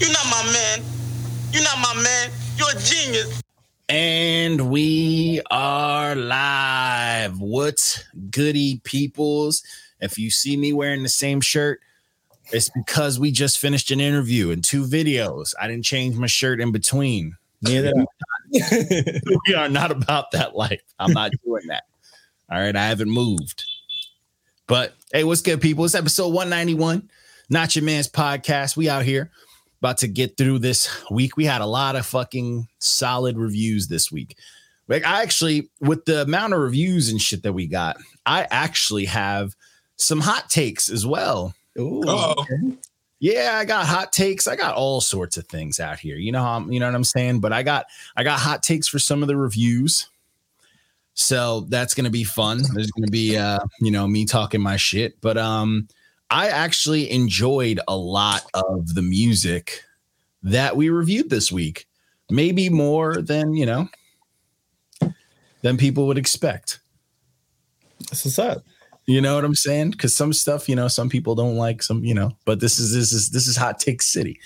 You're not my man. You're not my man. You're a genius. And we are live. What's goody, peoples? If you see me wearing the same shirt, it's because we just finished an interview and two videos. I didn't change my shirt in between. Neither. we are not about that life. I'm not doing that. All right. I haven't moved. But hey, what's good, people? It's episode 191, Not Your Man's Podcast. We out here about to get through this week. We had a lot of fucking solid reviews this week. Like, I actually, with the amount of reviews and shit that we got, I actually have some hot takes as well. Ooh, Uh-oh. okay. Yeah, I got hot takes. I got all sorts of things out here. You know how I'm, you know what I'm saying? But I got I got hot takes for some of the reviews. So that's gonna be fun. There's gonna be uh, you know, me talking my shit. But um I actually enjoyed a lot of the music that we reviewed this week. Maybe more than, you know, than people would expect. That's what's up. You know what I'm saying? Because some stuff, you know, some people don't like some, you know, but this is this is this is hot take city.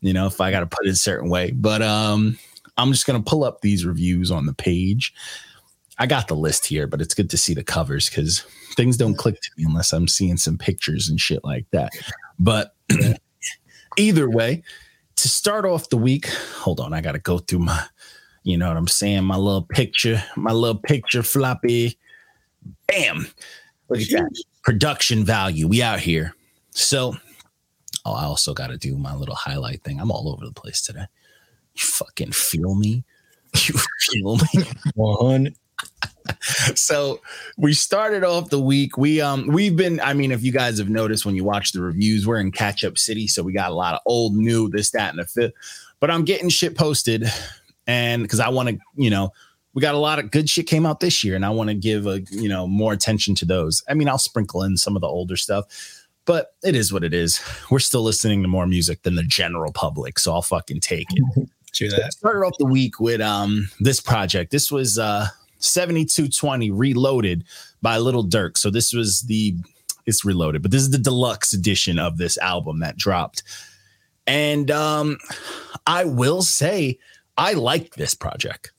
You know, if I got to put it a certain way, but um, I'm just gonna pull up these reviews on the page. I got the list here, but it's good to see the covers because things don't click to me unless I'm seeing some pictures and shit like that. But either way, to start off the week, hold on, I got to go through my, you know what I'm saying, my little picture, my little picture floppy. Bam. Look at that production value. We out here. So, oh, I also got to do my little highlight thing. I'm all over the place today. You fucking feel me? You feel me? One. So we started off the week. We um we've been, I mean, if you guys have noticed when you watch the reviews, we're in catch up city. So we got a lot of old, new, this, that, and the fifth. But I'm getting shit posted. And because I want to, you know, we got a lot of good shit came out this year, and I want to give a you know more attention to those. I mean, I'll sprinkle in some of the older stuff, but it is what it is. We're still listening to more music than the general public, so I'll fucking take it. True that. started off the week with um this project. This was uh 7220 reloaded by Lil Durk. So this was the it's reloaded, but this is the deluxe edition of this album that dropped. And um I will say I liked this project.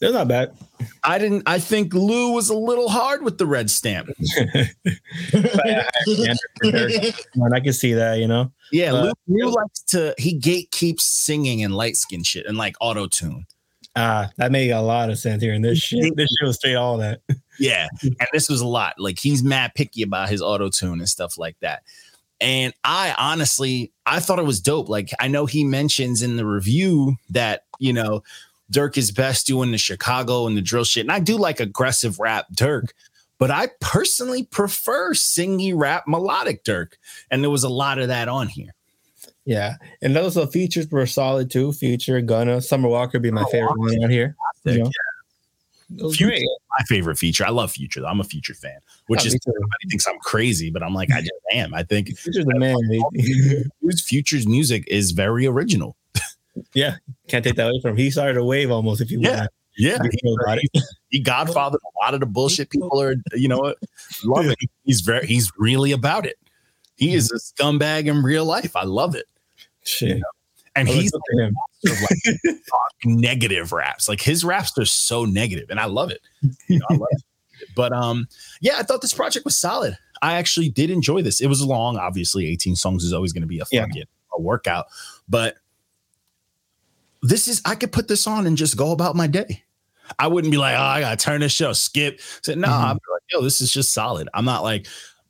They're not bad. I didn't I think Lou was a little hard with the red stamp. Man, I can see that, you know. Yeah, Uh, Lou, Lou likes to he gatekeeps singing and light skin shit and like auto tune. Ah, that made a lot of sense here. And this shit, this shit was straight all that. Yeah. And this was a lot. Like he's mad picky about his auto tune and stuff like that. And I honestly, I thought it was dope. Like I know he mentions in the review that, you know, Durk is best doing the Chicago and the drill shit. And I do like aggressive rap Durk, but I personally prefer singy rap melodic Durk. And there was a lot of that on here. Yeah. And those uh, features were solid too. Future, Gunna, Summer Walker be my Oh, favorite one out here. You know? It was Future. great. My favorite feature. I love Future. I'm a Future fan, which Yeah, is me everybody thinks I'm crazy, but I'm like, I just am. I think Future's the man. baby. Future's music is very original. yeah. Can't take that away from him. He started a wave almost, if you Yeah. want. Yeah. to feel about it. he godfathered a lot of the bullshit people are you know what love it he's very he's really about it he is a scumbag in real life i love it Shit. and he's up to him. sort of like negative raps like his raps are so negative and i love it You know, I love it. but um yeah i thought this project was solid i actually did enjoy this it was long obviously 18 songs is always going to be a Yeah. fucking a workout but this is i could put this on and just go about my day I wouldn't be like, oh, I gotta turn this show, skip. So no, Mhm. I'm like, yo, this is just solid. I'm not like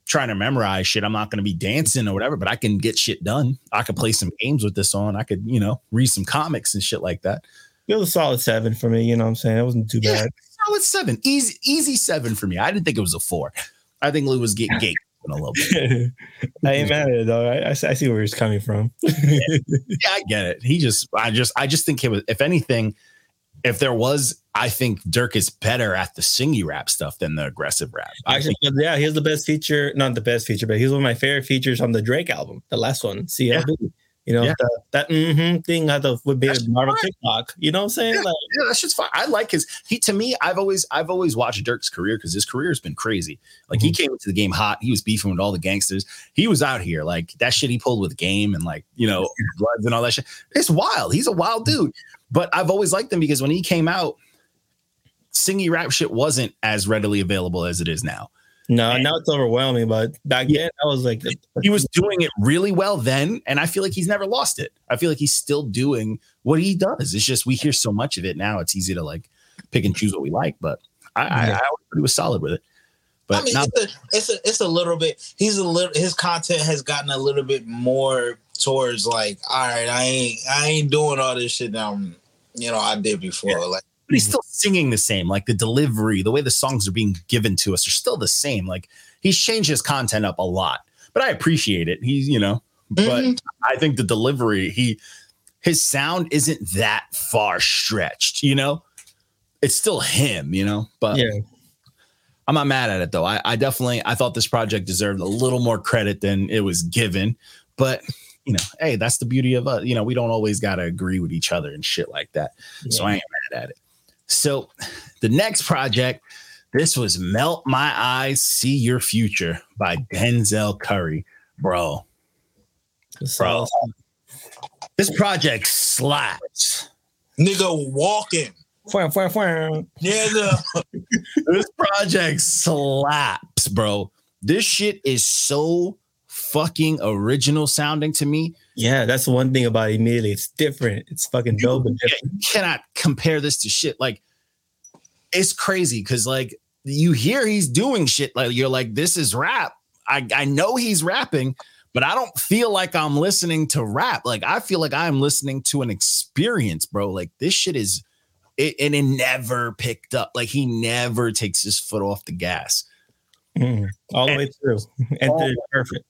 trying to memorize shit. I'm not gonna be dancing or whatever, but I can get shit done. I could play some games with this on. I could, you know, read some comics and shit like that. It was a solid seven for me. You know what I'm saying? It wasn't too Yeah. bad. Solid seven, easy, easy seven for me. I didn't think it was a four. I think Lou was getting gate a little bit. I ain't mad at it though. I, I, see- I see where he's coming from. Yeah, I get it. He just, I just, I just think it was. If anything, if there was, I think Durk is better at the singy rap stuff than the aggressive rap. I Actually, yeah, he's the best feature. Not the best feature, but he's one of my favorite features on the Drake album, the last one, CLB. You know, Yeah. the, that mm-hmm thing at the would be Marvel. TikTok. You know what I'm saying? Yeah. Like, Yeah, that's just fine. I like his he to me, I've always I've always watched Durk's career because his career has been crazy. Like he came into the game hot, he was beefing with all the gangsters. He was out here, like that shit he pulled with game and like, you know, bloods and all that shit. It's wild. He's a wild dude. But I've always liked him because when he came out, singy rap shit wasn't as readily available as it is now. no, now it's overwhelming. But back Yeah. then, I was like, He was doing it really well then, and I feel like he's never lost it. I feel like he's still doing what he does. It's just we hear so much of it now. It's easy to like pick and choose what we like, but I, I, I always he was solid with it. But I mean, now, it's a, it's a, it's a little bit. He's a little. His content has gotten a little bit more towards like, all right, I ain't, I ain't doing all this shit. That I'm, you know, I did before. Like, but he's still singing the same. Like the delivery, the way the songs are being given to us are still the same. Like he's changed his content up a lot, but I appreciate it. He's, you know, but Mhm. I think the delivery, he, his sound isn't that far stretched, you know? It's still him, you know? But yeah, I'm not mad at it though. I, I definitely I thought this project deserved a little more credit than it was given. But you know, hey, that's the beauty of us. You know, we don't always gotta agree with each other and shit like that. So I ain't mad at it. So the next project, this was Melt My Eyes, See Your Future by Denzel Curry. Bro, bro. This project slaps. nigga walking. Fwah, fwah, fwah. Nigga, this project slaps, bro. This shit is so fucking original sounding to me. yeah, that's one thing about it immediately. It's different. It's fucking dope and different. you cannot compare this to shit. Like, it's crazy because like you hear he's doing shit. Like you're like, this is rap. I, I know he's rapping, but I don't feel like I'm listening to rap. Like I feel like I'm listening to an experience, bro. Like this shit is it, and it never picked up. Like he never takes his foot off the gas. Mhm. All the And- way through. And perfect.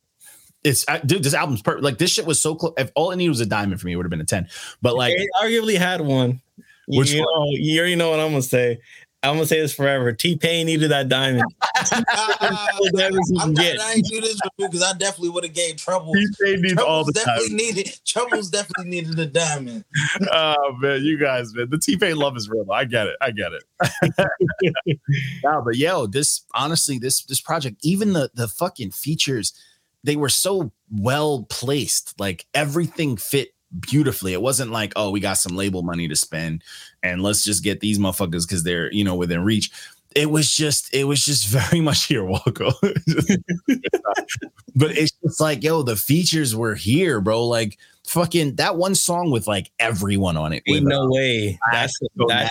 It's I, dude, this album's perfect. Like this shit was so close. If all it needed was a diamond for me, it would have been a 10. But like It arguably had one. You, Which you know, you already know what I'm gonna say. I'm gonna say this forever. T Pain needed that diamond. Whatever you I'm can not, get. I ain't do this for you because I definitely would have gave trouble. T Pain needs Troubles definitely needed. Troubles definitely needed a diamond. Oh man, you guys, man, the T Pain love is real. I get it. I get it. no, but yo, this honestly, this this project, even the the fucking features, they were so well placed. Like everything fit beautifully. It wasn't like, oh, we got some label money to spend, and let's just get these motherfuckers because they're you know within reach. It was just, it was just very much here, Walko. but it's just like, yo, the features were here, bro. Like fucking that one song with like everyone on it. Ain't no uh, way. That's that's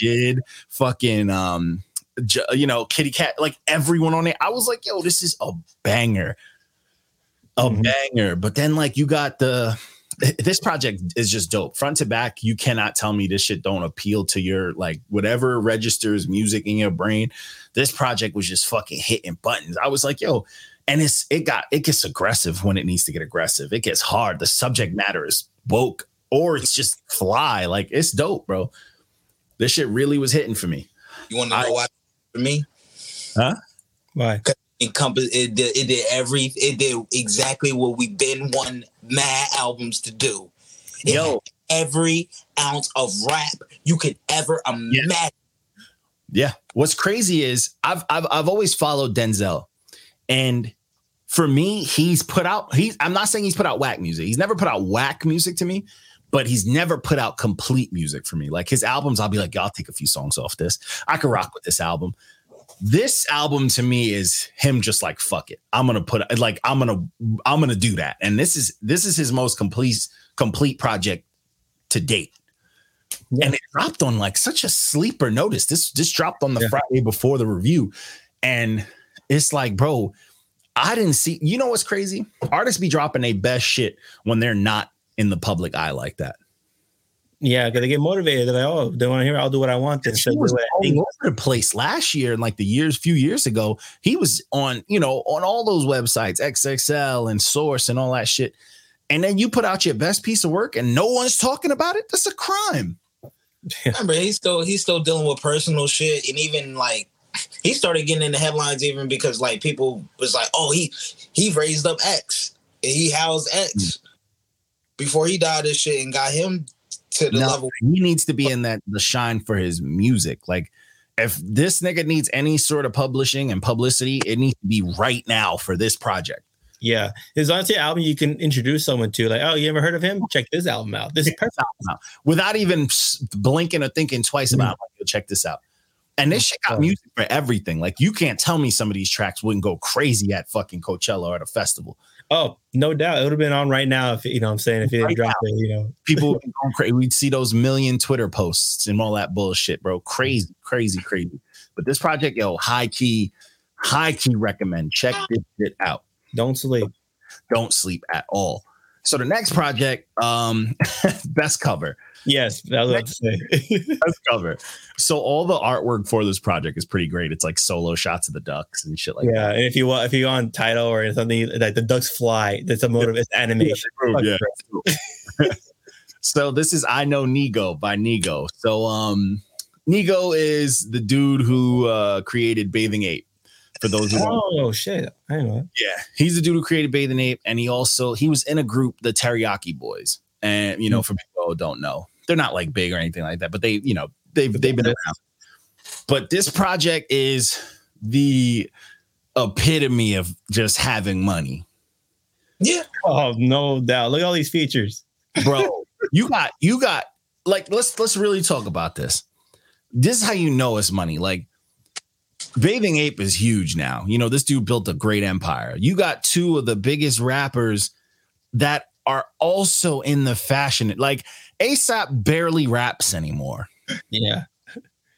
did fucking um, you know, Kitty Cat, like everyone on it. I was like, yo, this is a banger, a Mhm. banger. But then like you got the this project is just dope front to back. You cannot tell me this shit don't appeal to your like whatever registers music in your brain. This project was just fucking hitting buttons. I was like, yo. And it's it got it gets aggressive when it needs to get aggressive. It gets hard. The subject matter is woke or it's just fly. Like it's dope, bro. This shit really was hitting for me. You want to I- know why? For me, huh why. Encompass it did, it did every it did exactly what we've been wanting mad albums to do. It Yo. every ounce of rap you could ever imagine. Yeah. What's crazy is I've I've I've always followed Denzel, and for me, he's put out. He's. I'm not saying he's put out whack music. He's never put out whack music to me, but he's never put out complete music for me. Like his albums, I'll be like, "Yo, I'll take a few songs off this. I could rock with this album. This album to me is him just like fuck it. I'm gonna put like I'm gonna I'm gonna do that. And this is this is his most complete complete project to date. Yeah. And it dropped on like such a sleeper notice. This this dropped on the Yeah. Friday before the review. And it's like, bro, I didn't see. You know what's crazy? Artists be dropping their best shit when they're not in the public eye like that. Yeah, because they get motivated. They're like, oh, they want to hear. I'll do what I want. He Instead of was do what all think. over the place last year and like the years, few years ago. He was on, you know, on all those websites, XXL and Source and all that shit. And then you put out your best piece of work and no one's talking about it. That's a crime. Remember, he's still he's still dealing with personal shit, and even like he started getting in the headlines even because like people was like, oh, he he raised up X, and he housed X. Hmm. before he died this shit and got him to the No, level. he needs to be in that the shine for his music. Like if this nigga needs any sort of publishing and publicity, it needs to be right now for this project. Yeah, his honestly album you can introduce someone to, like, oh, you ever heard of him? Check this album out. This is perfect. Without even blinking or thinking twice about it, like, yo, check this out. And this shit got music for everything. Like you can't tell me some of these tracks wouldn't go crazy at fucking Coachella or at a festival. Oh, no doubt, it would have been on right now if you know. what I'm saying if he didn't Right drop it, you know. People would be going crazy. We'd see those million Twitter posts and all that bullshit, bro. Crazy, crazy, crazy. But this project, yo, high key, high key recommend. Check this shit out. Don't sleep. Don't sleep at all. So the next project, um, best cover. Yes, that was what I was about to say. Best cover. So all the artwork for this project is pretty great. It's like solo shots of the ducks and shit like that. yeah, and if you want, if you go on Tidal or something like the ducks fly, that's a motive. It's animation. that. Yeah. so this is I Know Nigo by Nigo. So um Nigo is the dude who uh created Bathing Ape. For those who don't Oh shit! I don't know. Yeah, he's the dude who created Bathing Ape, and he also he was in a group, the Teriyaki Boys. And you know, for people who don't know, they're not like big or anything like that, but they, you know, they've they've been around. But this project is the epitome of just having money, Yeah, Oh no doubt. Look at all these features. bro. you got you got like let's let's really talk about this. This is how you know it's money. Like Bathing Ape is huge now. You know, this dude built a great empire. You got two of the biggest rappers that are also in the fashion. Like ASAP barely raps anymore. Yeah.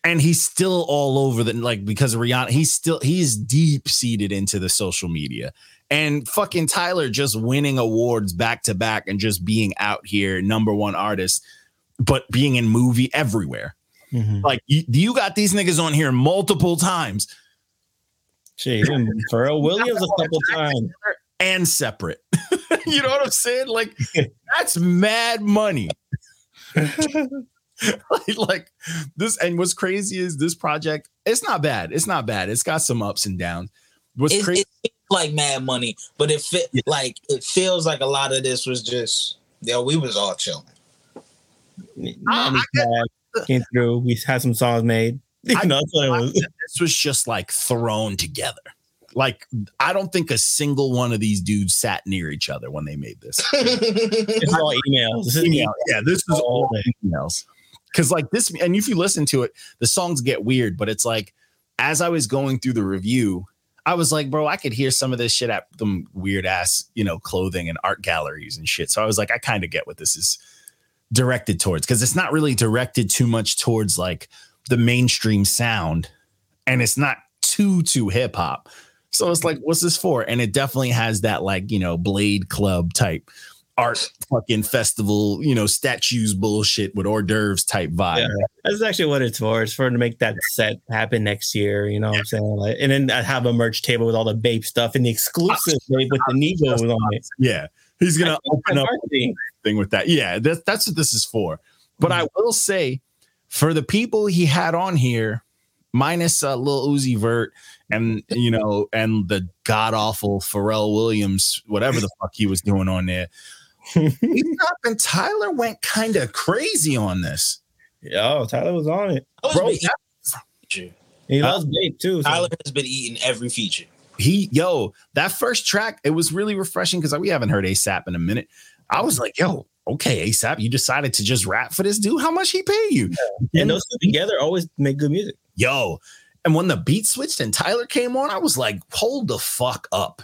And he's still all over the like because of Rihanna. He's still he's deep seated into the social media. And fucking Tyler just winning awards back to back and just being out here, number one artist, but being in movie everywhere. Mhm. Like you, you got these niggas on here multiple times even Pharrell Williams a couple times. and separate. you know what I'm saying? Like that's mad money. Like, like this, and what's crazy is this project. It's not bad. It's not bad. It's got some ups and downs. What's it, crazy? it like mad money, but it fit Yeah. like it feels like a lot of this was just yeah, we was all chilling. Money Tag came through. We had some songs made. You know, that's what was. this was just like thrown together. Like I don't think a single one of these dudes sat near each other when they made this. This is all emails. This is Email. Yeah, this is all all emails. Because like this, and if you listen to it, the songs get weird. But it's like as I was going through the review, I was like, bro, I could hear some of this shit at them weird ass, you know, clothing and art galleries and shit. So I was like, I kind of get what this is directed towards because it's not really directed too much towards like the mainstream sound, and it's not too too hip hop. So it's like, what's this for? And it definitely has that like you know Blade Club type art fucking festival, you know, statues bullshit with hors d'oeuvres type vibe. Yeah. That's actually what it's for. It's for to make that set happen next year. You know what I'm saying? Like, and then I have a merch table with all the Bape stuff and the exclusive Bape with the Nigos on it. Yeah. He's gonna open up Marketing. thing with that. Yeah, that's that's what this is for. But I mm-hmm. will say, for the people he had on here, minus uh, Lil Uzi Vert and you know, and the god awful Pharrell Williams, whatever the fuck he was doing on there. ASAP and Tyler went kind of crazy on this. Yo, Tyler was on it. I was Bro, been. He Huh? loves Bape too. so- Tyler has been eating every feature. he yo that first track it was really refreshing because we haven't heard asap in a minute i was like yo okay asap you decided to just rap for this dude how much he pay you and those two together always make good music. Yo and when the beat switched and tyler came on i was like hold the fuck up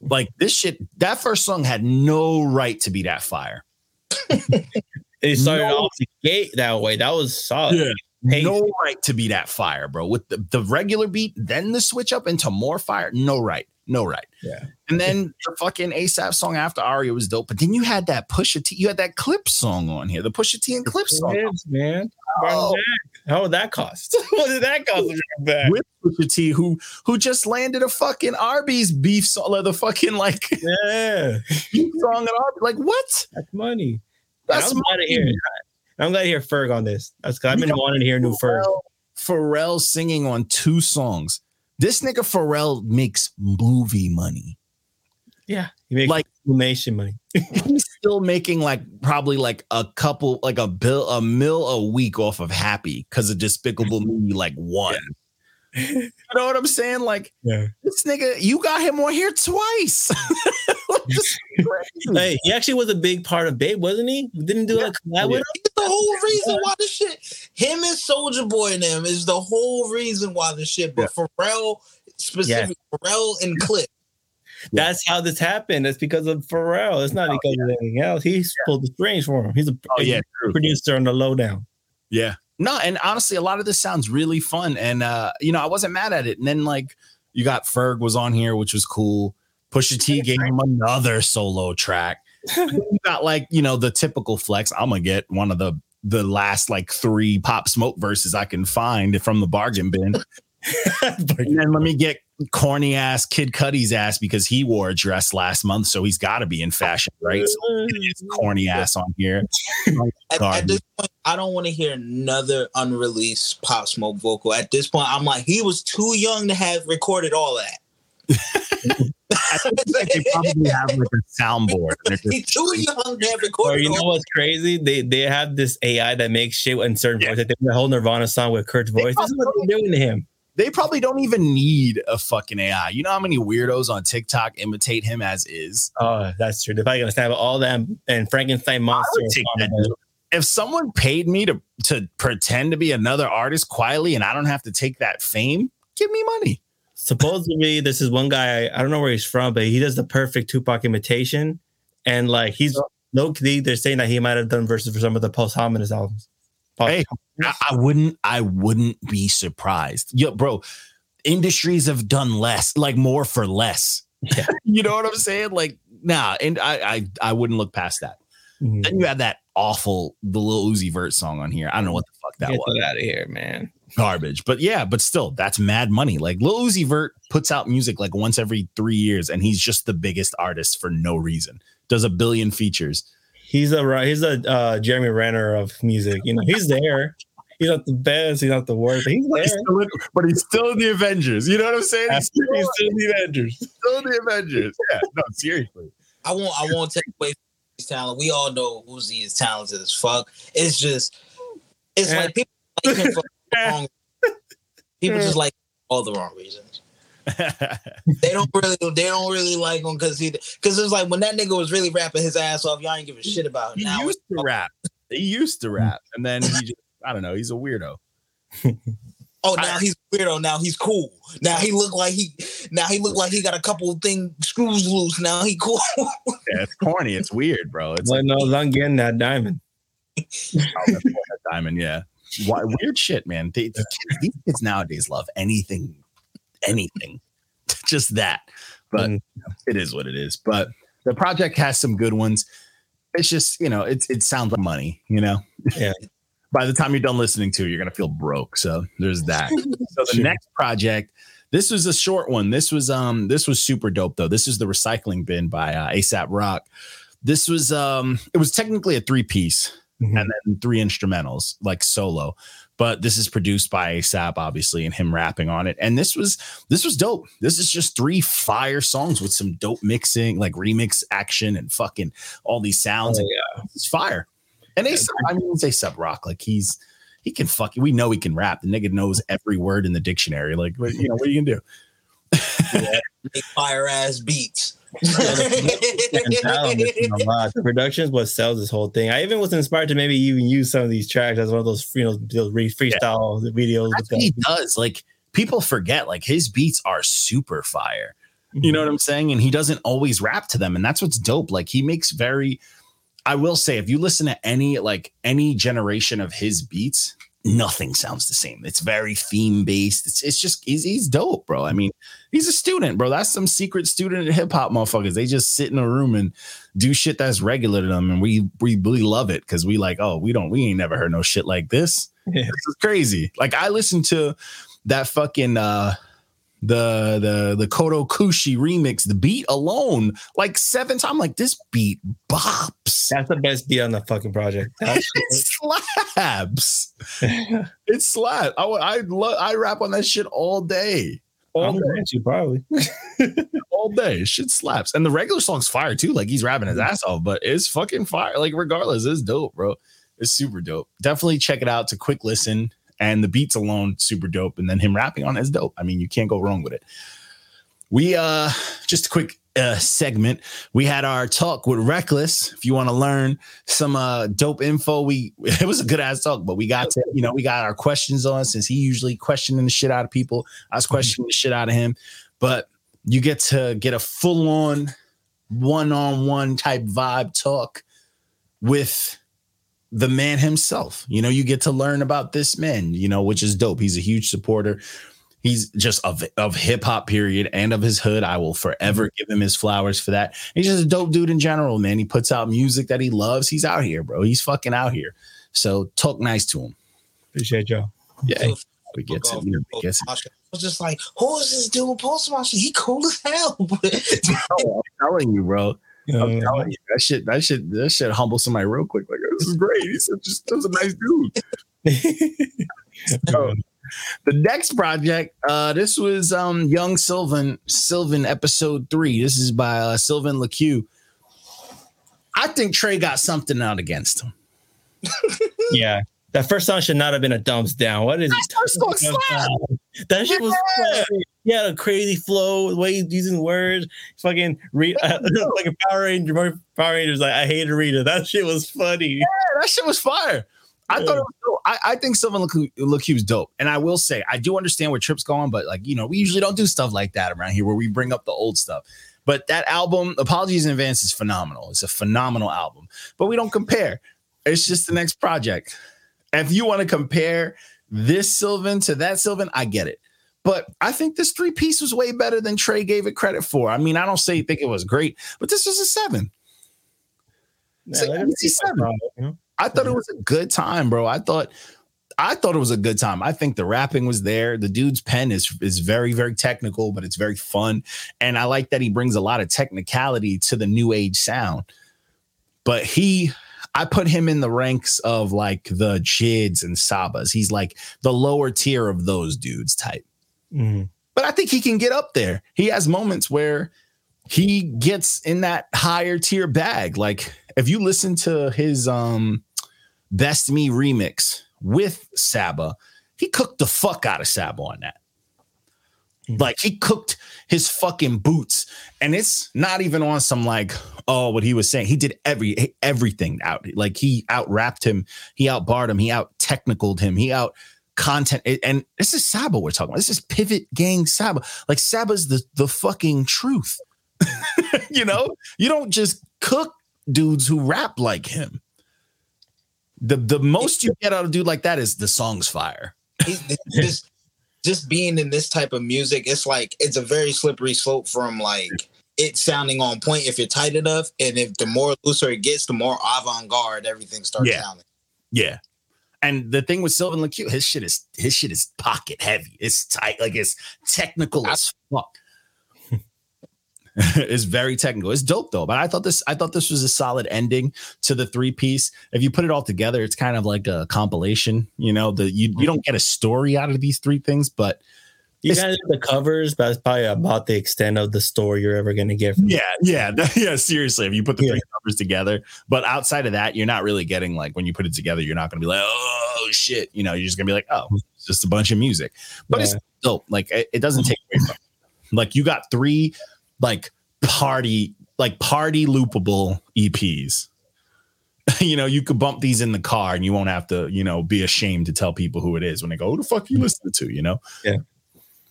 like this shit that first song had no right to be that fire It started No. off the gate that way. That was solid. Yeah. Hey, no right to be that fire bro with the, the regular beat then the switch up into more fire no right no right Yeah. and then the fucking asap song after Arya was dope but then you had that pusha t you had that clip song on here the pusha t and clip song Yes, man. Oh. How would that cost? what did that cost? back? with Pusha T, who who just landed a fucking Arby's beef song, the fucking like Yeah, beef song at Arby's. Like what? that's money. That's I'm glad to hear. I'm glad to hear Ferg on this. That's I've been wanting to hear new Ferg. Pharrell singing on two songs. This nigga Pharrell makes movie money. Yeah, he makes Like- like filmation money. He's still making like probably like a couple, like a bill, a mill a week off of Happy because of Despicable Me, like one. You know what I'm saying? Like, Yeah. this nigga, you got him on here twice. Crazy. Hey, he actually was a big part of Bape, wasn't he? Didn't do like collab with him? The whole reason why the shit. Him and Soldier Boy and them is the whole reason why the shit. But Pharrell, specifically Pharrell and Clip. That's how this happened. It's because of Pharrell. It's not Oh, because of anything else. He's pulled the strings for him. He's a Oh yeah, true. producer on the lowdown. Yeah. No, and honestly, a lot of this sounds really fun. And uh, you know, I wasn't mad at it. And then like you got Ferg was on here, which was cool. Pusha T gave him another solo track. you got like, you know, the typical flex. I'm gonna get one of the the last like three pop smoke verses I can find from the bargain bin. and then let me get corny ass Kid Cudi's ass because he wore a dress last month, so he's got to be in fashion, right? So get mm-hmm. corny ass on here. At, at this point, I don't want to hear another unreleased Pop Smoke vocal. At this point, I'm like, he was too young to have recorded all that. they probably have like a soundboard. and they're just- He's too young to have Or recorded you know what's crazy? They they have this AI that makes shit in certain Yeah. voices. They did a whole Nirvana song with Kurt's voice. This is what they're doing to him. They probably don't even need a fucking AI. You know how many weirdos on TikTok imitate him as is? Oh, that's true. They're probably gonna snap all them and Frankenstein monster. would take that deal. If someone paid me to to pretend to be another artist quietly and I don't have to take that fame, give me money. Supposedly, this is one guy. I don't know where he's from, but he does the perfect Tupac imitation, and like he's no. They, they're saying that he might have done verses for some of the posthumous albums. Hey, I, I wouldn't I wouldn't be surprised. Yo, bro, industries have done less, like more for less. Yeah. you know what I'm saying? Like, nah, and I I I wouldn't look past that. Mhm. Then you had that awful the Lil Uzi Vert song on here. I don't know what the fuck that Get was. that out of here, man. Garbage. But yeah, but still, that's mad money. Like Lil Uzi Vert puts out music like once every three years, and he's just the biggest artist for no reason. Does a billion features. He's a he's a uh, Jeremy Renner of music. You know, he's there. He's not the best. He's not the worst. He's But there. he's, still in, but he's still in the Avengers. You know what I'm saying? He's still, He's still in the Avengers. still in the Avengers. Yeah, no, seriously. I won't I won't take away from his talent. We all know Uzi is talented as fuck. It's just it's Eh. like people like him for the wrong people just like all the wrong reasons. They don't really they don't really like him because he because it's like when that nigga was really rapping his ass off, y'all ain't give a shit about it. he Now used to rap. He used to rap, and then he just I don't know. He's a weirdo. oh now he's weirdo. Now he's cool. Now he look like he now he look like he got a couple of thing screws loose. Now he cool. Yeah, it's corny. It's weird, bro. It's Well, no, I'm getting that diamond. oh, that diamond. Yeah, Why, weird shit, man. They, the kids, these kids nowadays love anything, anything, just that. But Mm. it is what it is. But the project has some good ones. It's just you know, it's it sounds like money. You know. Yeah. By the time you're done listening to, it, you're gonna feel broke. So there's that. so the Sure. next project. This was a short one. This was um this was super dope though. This is the recycling bin by uh, ASAP Rock. This was um it was technically a three piece Mhm. and then three instrumentals like solo. But this is produced by ASAP, obviously, and him rapping on it. And this was this was dope. This is just three fire songs with some dope mixing, like remix action and fucking all these sounds. Oh, It's fire. And ASAP, I mean, it's ASAP Rock. Like he's he can fucking we know he can rap. The nigga knows every word in the dictionary. Like, what- you know, what are you gonna do? Make fire ass beats. And now I'm missing a lot. The production is what sells this whole thing. I even was inspired to maybe even use some of these tracks as one of those you know those re- freestyle videos. That's he does. Like people forget, like his beats are super fire. You know mm-hmm. what I'm saying? And he doesn't always rap to them. And that's what's dope. Like he makes very, I will say, if you listen to any, like any generation of his beats, nothing sounds the same. It's very theme based. It's, it's just, he's, he's dope, bro. I mean, he's a student, bro. That's some secret student hip hop motherfuckers. They just sit in a room and do shit that's regular to them. And we, we really love it because we like, oh, we don't, we ain't never heard no shit like this. Yeah. This is crazy. Like I listened to that fucking, uh, the the the Kodo Kushi remix, the beat alone, like seven times. I'm like, this beat bops. That's the best beat on the fucking project. It slaps. It slaps. I I love I rap on that shit all day. all day, to probably. all day. Shit slaps, and the regular song's fire too. Like he's rapping his ass off, but it's fucking fire. Like regardless, it's dope, bro. It's super dope. Definitely check it out. It's a quick listen, and the beats alone super dope, and then him rapping on it is dope. I mean, you can't go wrong with it. We uh just a quick uh segment. We had our talk with Reckless. If you want to learn some uh dope info, we it was a good ass talk, but we got to, you know, we got our questions on since he usually questioning the shit out of people. I was questioning the shit out of him, but you get to get a full on one-on-one type vibe talk with the man himself. You know, you get to learn about this man, you know, which is dope. He's a huge supporter. He's just of, of hip hop, period, and of his hood. I will forever mm-hmm. give him his flowers for that. He's just a dope dude in general, man. He puts out music that he loves. He's out here, bro. He's fucking out here. So talk nice to him. Appreciate y'all. Yeah, we get to, you know, we get to. I was just like, who is this dude? Post Marshall, he cool as hell. I'm telling you, bro. I'm telling you, that shit, that shit, that shit humble somebody real quick. Like, this is great. He's just, just a nice dude. Oh, the next project, uh, this was um Young Sylvan, Sylvan episode three. This is by uh, Sylvan LaCue. I think Trey got something out against him. yeah. That first song should not have been a thumbs down. What is That first song. That shit was Yeah. He had a crazy flow, the way he's using words. Fucking read uh, like a Power Ranger. Power Rangers like I hate Rita. That shit was funny. Yeah, that shit was fire. I thought it was dope. I, I think Sylvan LaCue's dope. And I will say, I do understand where Trip's going, but like, you know, we usually don't do stuff like that around here where we bring up the old stuff. But that album, Apologies in Advance, is phenomenal. It's a phenomenal album, but we don't compare. It's just the next project. If you want to compare this Sylvan to that Sylvan, I get it. But I think this three piece was way better than Trey gave it credit for. I mean, I don't say think it was great, but this was a seven. Yeah, So let you him see see my seven. problem, you know? I thought it was a good time, bro. I thought I thought it was a good time. I think the rapping was there. The dude's pen is is very very technical, but it's very fun, and I like that he brings a lot of technicality to the new age sound. But he, I put him in the ranks of like the Jids and Sabas. He's like the lower tier of those dudes type. Mhm. But I think he can get up there. He has moments where he gets in that higher tier bag. Like if you listen to his um Best Me remix with Saba, he cooked the fuck out of Saba on that. Mhm. Like he cooked his fucking boots, and it's not even on some like oh what he was saying. He did every everything out. Like he out rapped him, he out barred him, he out technicaled him, he out content. And this is Saba we're talking about. This is Pivot Gang Saba. Like Saba's the the fucking truth. you know, you don't just cook dudes who rap like him. The the most you get out of dude like that is the song's fire. He- just being in this type of music, it's like it's a very slippery slope from like it sounding on point if you're tight enough, and if the more looser it gets, the more avant-garde everything starts Yeah. sounding. Yeah. And the thing with Sylvan LaCue, his shit is his shit is pocket heavy. It's tight, like it's technical as fuck. it's very technical. It's dope though. But I thought this, I thought this was a solid ending to the three piece. If you put it all together, it's kind of like a compilation. You know, the you you don't get a story out of these three things, but You It's- guys the covers, but that's probably about the extent of the story you're ever gonna get from yeah, yeah, yeah. Seriously, if you put the Yeah. three covers together, but outside of that, you're not really getting like when you put it together, you're not going to be like, oh shit, you know, you're just going to be like, oh, it's just a bunch of music. But it's Yeah. dope. Like it, it doesn't take away from. It. Like you got three like party like party loopable EPs. you know, you could bump these in the car and you won't have to, you know, be ashamed to tell people who it is when they go, who the fuck you mm-hmm. listening to, you know? Yeah.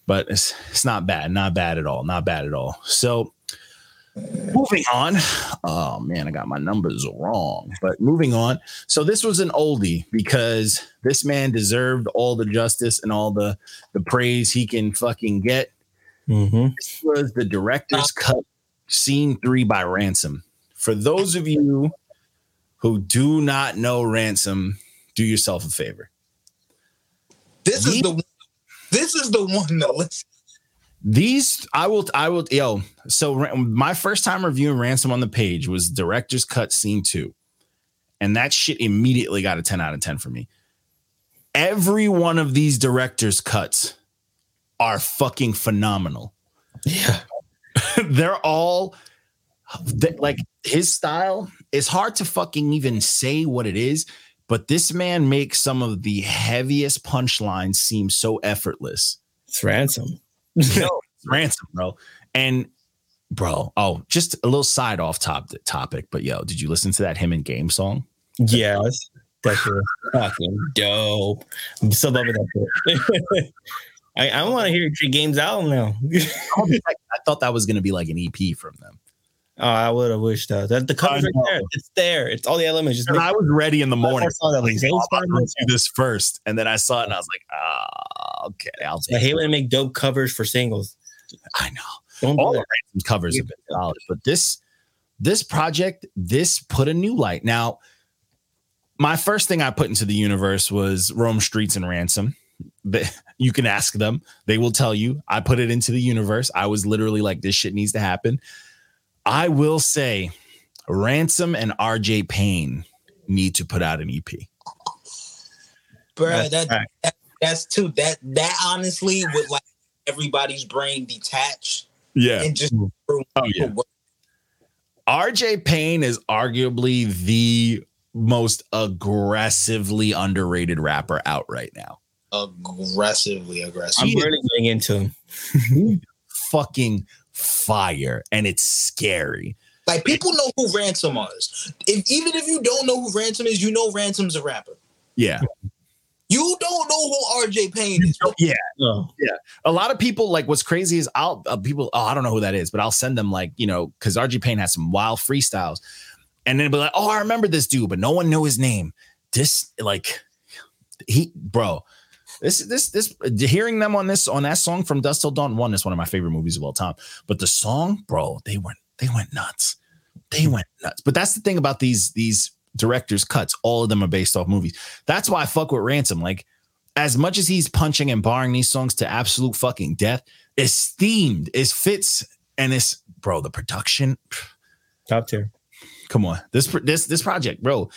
But it's it's not bad, not bad at all, not bad at all. So moving on. Oh man, I got my numbers wrong. But moving on. So this was an oldie because this man deserved all the justice and all the the praise he can fucking get. Mhm. This was the director's cut, scene three by Ransom. For those of you who do not know Ransom, do yourself a favor. This is the this is the one that listen. These I will I will yo. So my first time reviewing Ransom on the page was director's cut scene two, and that shit immediately got a ten out of ten for me. Every one of these director's cuts are fucking phenomenal. Yeah. They're all they- like his style. It's hard to fucking even say what it is, but this man makes some of the heaviest punchlines seem so effortless. It's ransom. Yo, ransom, bro. And bro, oh, just a little side off top topic, but yo, did you listen to that him and game song? Yes. That's fucking dope. I'm still loving that. I, I want to hear your games album now. I I thought that was gonna be like an EP from them. Oh, I would have wished that. that the cover's right there. It's there. It's all the elements. Just And I was ready in the morning. I saw that, like, I was gonna do this first, and then I saw it, and I was like, "Ah, okay, I'll take I take hate it." when they make dope covers for singles. I know. Don't all do the Ransom covers have been solid, but this this project this put a new light. Now, my first thing I put into the universe was Rome Streets and Ransom. But you can ask them; they will tell you. I put it into the universe. I was literally like, "This shit needs to happen." I will say, Ransom and RJ Payne need to put out an EP. Bro, That's that, fact. that that's too that that honestly would like everybody's brain detached. Yeah. and just mm. Oh, yeah. RJ Payne is arguably the most aggressively underrated rapper out right now. Aggressively aggressive. I'm He really getting into him. Fucking fire, and it's scary. Like people know who Ransom is. If even if you don't know who Ransom is, you know Ransom's a rapper. Yeah, You don't know who RJ Payne is. but yeah. Oh, A lot of people like what's crazy is I'll uh, people. Oh, I don't know who that is, but I'll send them like you know because RJ Payne has some wild freestyles, and then be like, oh, I remember this dude, but no one know his name. This like he, bro. This this this uh, hearing them on this on that song from Dusk Till Dawn one is one of my favorite movies of all time. But the song, bro, they went they went nuts. They went nuts. But that's the thing about these these directors' cuts. All of them are based off movies. That's why I fuck with Ransom. Like as much as he's punching and barring these songs to absolute fucking death, it's themed, it fits, and it's bro. The production, top tier. come on, this this this project, bro.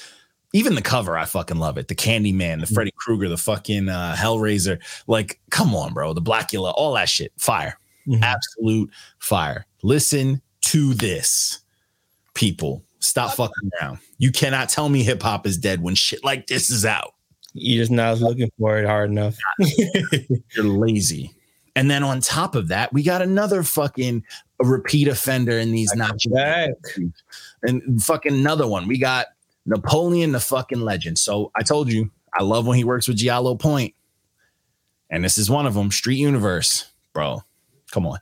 Even the cover, I fucking love it. The Candyman, the Freddy Krueger, the fucking uh, Hellraiser. Like, come on, bro. The Blacula, all that shit, fire, Mhm. absolute fire. Listen to this, people. Stop fucking around. You cannot tell me hip hop is dead when shit like this is out. You just not looking for it hard enough. you're lazy. And then on top of that, we got another fucking repeat offender in these Nazi and fucking another one. We got Napoleon the fucking legend. So I told you, I love when he works with Giallo Point. And this is one of them, Street Universe. Bro, come on.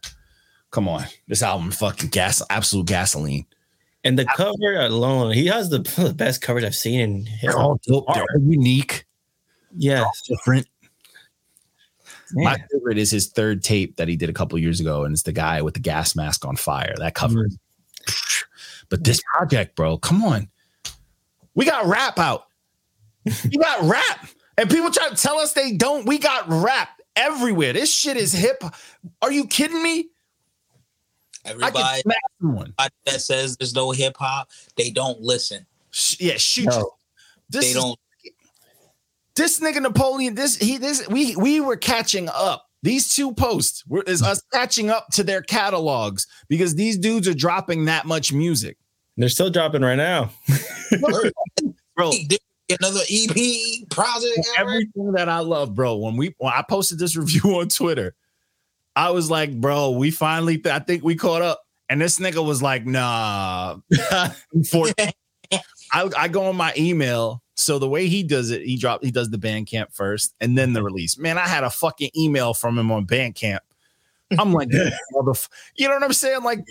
Come on. This album fucking gas absolute gasoline. And the cover alone, he has the, the best coverage I've seen in They're all dope. They're all unique, Yes. different. My favorite is his third tape that he did a couple years ago, and it's the guy with the gas mask on fire. That cover. Mm. But this project, bro, come on. We got rap out. you got rap. And people try to tell us they don't. We got rap everywhere. This shit is hip. Are you kidding me? I Everybody can smack someone. that says there's no hip hop, they don't listen. Yeah, shoot. No. This They is- don't. this nigga Napoleon, this he this we we were catching up. These two posts were is us catching up to their catalogs because these dudes are dropping that much music. They're still dropping right now. Bro, Another EP project. ever? everything that I love, bro. When we when I posted this review on Twitter, I was like, bro, we finally I think we caught up. And this nigga was like, nah. I, I go on my email. So the way he does it, he drop he does the Bandcamp first and then the release. Man, I had a fucking email from him on Bandcamp. I'm like, you know what I'm saying? Like,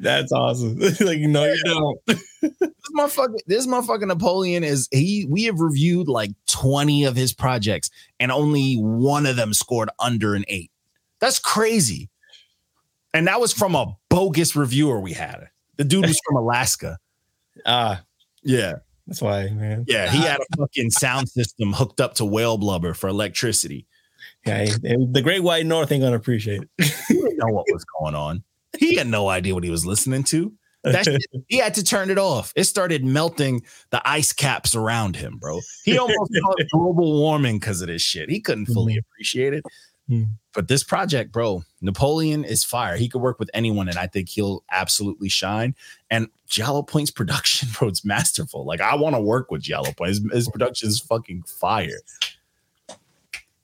That's awesome. like, no, you don't. this motherfucker, this motherfucking Napoleon is he. We have reviewed like 20 of his projects, and only one of them scored under an eight. That's crazy. And that was from a bogus reviewer we had. The dude was from Alaska. Ah, Yeah. that's why, man. Yeah. He had a fucking sound system hooked up to whale blubber for electricity. Yeah, the Great White North ain't gonna appreciate it. Didn't know what was going on. He had no idea what he was listening to. That shit, he had to turn it off. It started melting the ice caps around him, bro. He almost called global warming because of this shit. He couldn't fully Mhm. appreciate it. Mhm. But this project, bro, Napoleon is fire. He could work with anyone, and I think he'll absolutely shine. And Giallo Point's production, bro, it's masterful. Like I want to work with Jello Point. His, his production is fucking fire.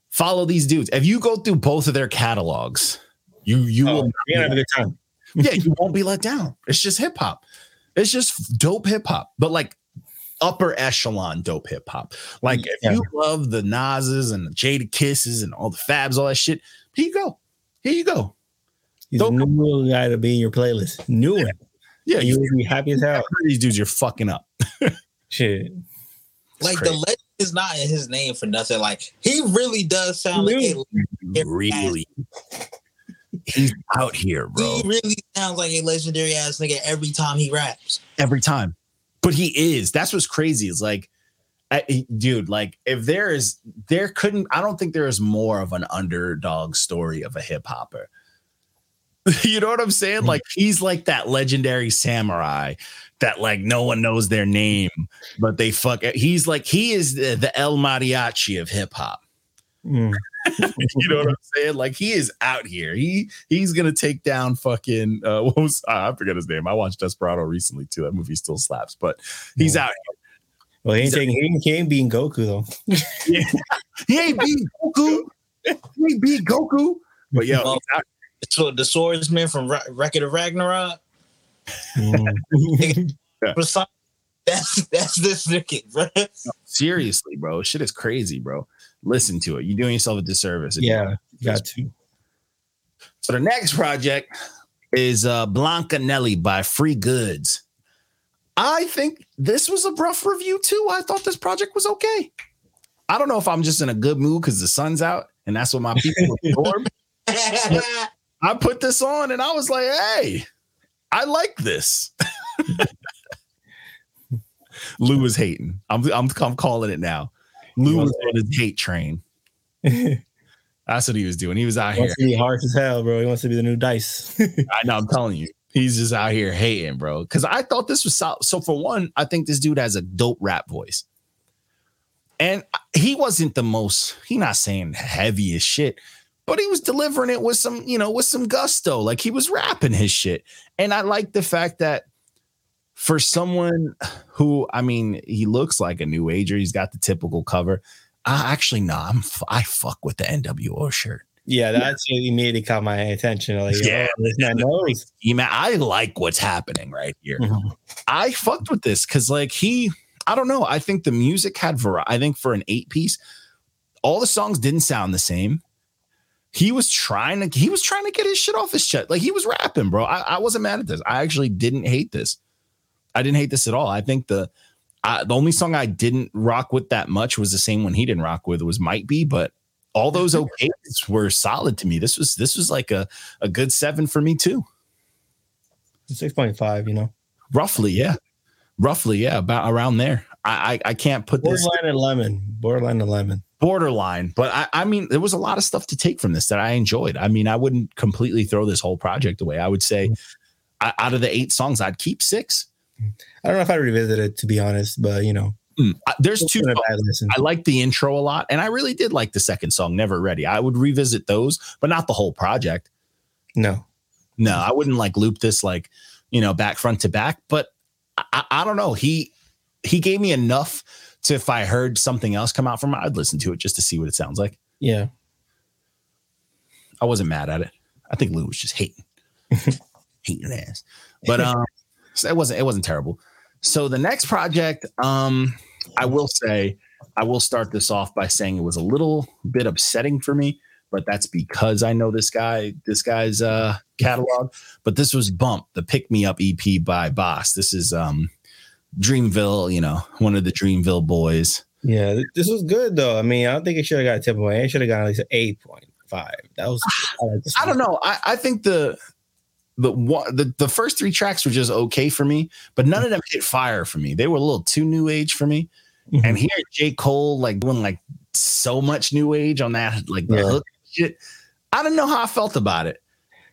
Follow these dudes. If you go through both of their catalogs, you you Oh, will you're gonna have a good time. yeah, you won't be let down. It's just hip hop. It's just dope hip hop, but like upper echelon dope hip hop. Like if Yeah. you love the Nas's and the Jadakisses and all the Fabs, all that shit, here you go. Here you go. He's Don't- a new guy to be in your playlist. New one. Yeah, You you would be happy as hell. these dudes, you're fucking up. Shit. Like crazy. the legend is not in his name for nothing. Like he really does sound like a, Really, he's out here, bro. he really sounds like a legendary ass nigga every time he raps. every time. But he is. That's what's crazy. Is like, I, dude, like if there is, there couldn't. I don't think there is more of an underdog story of a hip hopper. you know what I'm saying? Like he's like that legendary samurai that like no one knows their name, but they fuck. He's like he is the, the El Mariachi of hip hop. Mm. you know what I'm saying? Like he is out here. He he's gonna take down fucking uh, what was uh, I forget his name. I watched Desperado recently too. That movie still slaps, but he's Yeah. out. Well, he ain't He's a- taking, he ain't, he ain't being Goku though. Here. He ain't beat Goku. He ain't beat Goku. But yo, Well. So the swordsman from Ra- Record of Ragnarok, Mm. Besides- that's that's this nigga, bro. seriously, bro, shit is crazy, bro. Listen to it. You're doing yourself a disservice. yeah, got to. So the next project is uh Blanca Nelly by Free Goods. I think this was a rough review too. I thought this project was okay. I don't know if I'm just in a good mood because the sun's out and that's what my people absorb. I put this on and I was like, hey, I like this. Lou is hating. I'm, I'm I'm calling it now. Lou was on his hate train. That's what he was doing. He was out here. wants to harsh as hell, bro. He wants to be the new dice. I know. I'm telling you, he's just out here hating, bro. Because I thought this was solid. So for one, I think this dude has a dope rap voice, and he wasn't the most. He not saying heavy as shit, but he was delivering it with some, you know, with some gusto. Like he was rapping his shit, and I like the fact that for someone who, I mean, he looks like a new ager. He's got the typical cover. I actually no, I'm I fuck with the NWO shirt. yeah, that's what immediately caught my attention. Like, Yeah. man knows. I like what's happening right here. Mhm. I fucked with this because, like, he, I don't know. I think the music had variety. I think for an eight piece, all the songs didn't sound the same. He was trying to, he was trying to get his shit off his chest. Like he was rapping, bro. I, I wasn't mad at this. I actually didn't hate this. I didn't hate this at all. I think the, I, the only song I didn't rock with that much was the same one he didn't rock with was Might Be, but all those mm-hmm. okays were solid to me. This was this was like a, a good seven for me too. Six point five, you know, Roughly, yeah. Roughly, yeah, about around there. I I, I can't put this borderline and lemon, borderline and lemon. borderline, but I, I mean, there was a lot of stuff to take from this that I enjoyed. I mean, I wouldn't completely throw this whole project away. I would say mm-hmm. I, out of the eight songs, I'd keep six. I don't know if I revisit it to be honest, but you know, Mm, There's two. been a songs. bad listen. I like the intro a lot, and I really did like the second song, "Never Ready." I would revisit those, but not the whole project. No, No, I wouldn't like loop this like you know back front to back. But I, I, I don't know. He he gave me enough to if I heard something else come out from it, I'd listen to it just to see what it sounds like. yeah, I wasn't mad at it. I think Lou was just hating, hating ass. But um, so it wasn't it wasn't terrible. So the next project, um, I will say, I will start this off by saying it was a little bit upsetting for me, but that's because I know this guy, this guy's uh catalog. But this was Bump, the Pick Me Up EP by Bas. This is um Dreamville, you know, one of the Dreamville boys. yeah. This was good though. I mean, I don't think it should have got a ten point. It should have got at least an eight point five. That was. I, like I don't know. I, I think the the one the, the first three tracks were just okay for me, but none of them hit fire for me. They were a little too new age for me. Mhm. And here J. Cole like doing like so much new age on that like the Yeah. hook shit, I don't know how I felt about it.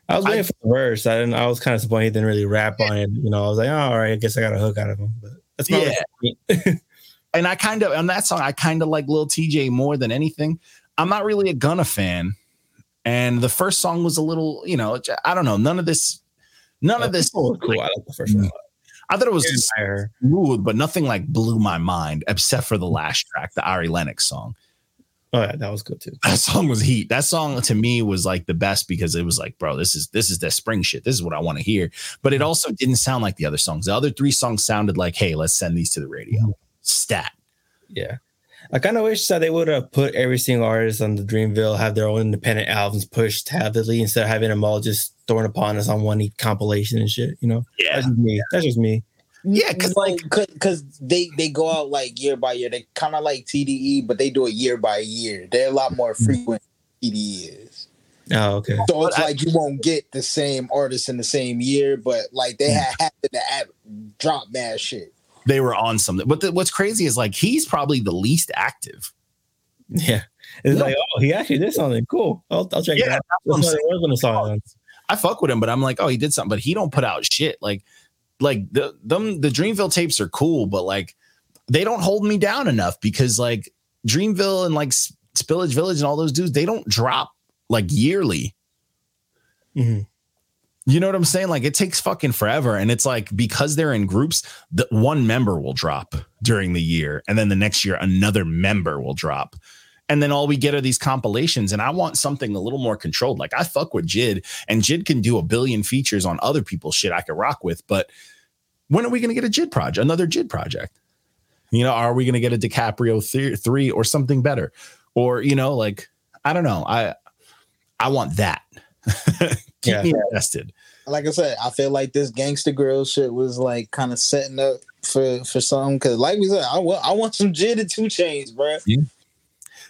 I was waiting I- for the verse. I didn't. I was kind of disappointed he didn't really rap on it. You know, I was like, oh, all right, I guess I got a hook out of him. But that's not Yeah. and I kind of on that song, I kind of like Lil Tjay more than anything. I'm not really a Gunna fan, and the first song was a little, you know, I don't know. None of this, none of this. cool. I like the first one. I thought it was just Fire. smooth, but nothing like blew my mind, except for the mm-hmm. last track, the Ari Lennox song. Oh yeah, that was good too. That song was heat. That song to me was like the best because it was like, bro, this is this is the spring shit. This is what I want to hear. But it mm-hmm. also didn't sound like the other songs. The other three songs sounded like, hey, let's send these to the radio. Mm-hmm. Stat. Yeah. I kind of wish that they would have put every single artist on the Dreamville have their own independent albums pushed heavily instead of having them all just thrown upon us on one compilation and shit. You know, Yeah. that's just me. That's just me. Yeah, 'cause, like- because they they go out like year by year. They kind of like TDE, but they do it year by year. They're a lot more mm-hmm. frequent. than TDE is. Oh, okay. So it's But I- like you won't get the same artists in the same year, but like they mm. had happened to add, drop mad shit. They were on something. But the, what's crazy is like he's probably the least active. Yeah. It's No. like, oh, he actually did something cool. I'll, I'll check Yeah, it out. that's That's what I was gonna song. I fuck with him, but I'm like, oh, he did something, but he don't put out shit. Like, like the them the Dreamville tapes are cool, but like they don't hold me down enough because like Dreamville and like Spillage Village and all those dudes, they don't drop like yearly. Mhm. You know what I'm saying? Like it takes fucking forever. And it's like because they're in groups, that one member will drop during the year. And then the next year, another member will drop. And then all we get are these compilations. And I want something a little more controlled. Like I fuck with Jid, and Jid can do a billion features on other people's shit I could rock with. But when are we going to get a Jid project, another Jid project? You know, are we going to get a DiCaprio th- three or something better? Or, you know, like, I don't know. I, I want that. Keep Yeah. me invested. Like I said, I feel like this gangster girl shit was like kind of setting up for for something. Cause like we said, I want I want some Jid and 2 Chainz, bro. Yo,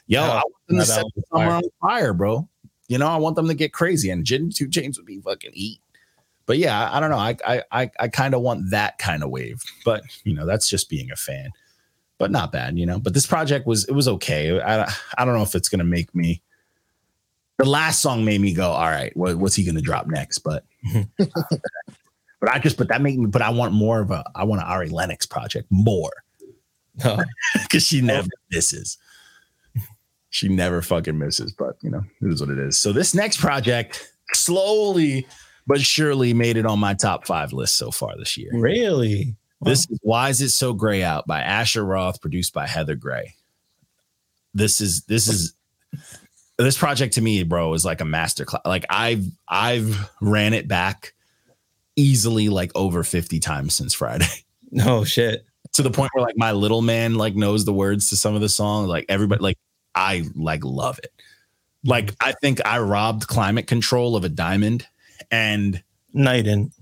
Yeah, I want them to set the summer fire. on fire, bro. You know, I want them to get crazy, and Jin 2 Chainz would be fucking eat. But yeah, I, I don't know. I I I, I kind of want that kind of wave. But you know, that's just being a fan. But not bad, you know. But this project was it was okay. I I don't know if it's gonna make me. The last song made me go, all right, what, what's he gonna drop next? But but I just but that made me. But I want more of a. I want an Ari Lennox project more Oh, because she never misses. She never fucking misses, but you know, it is what it is. So this next project slowly but surely made it on my top five list so far this year. really? This is Why Is It So Gray Out by Asher Roth, produced by Heather Gray. This is this is this project to me, bro, is like a masterclass. Like I've I've ran it back easily like over 50 times since Friday. No shit. to the point where like my little man like knows the words to some of the songs. Like everybody, like I like love it. Like I think I robbed climate control of a diamond, and No, you didn't.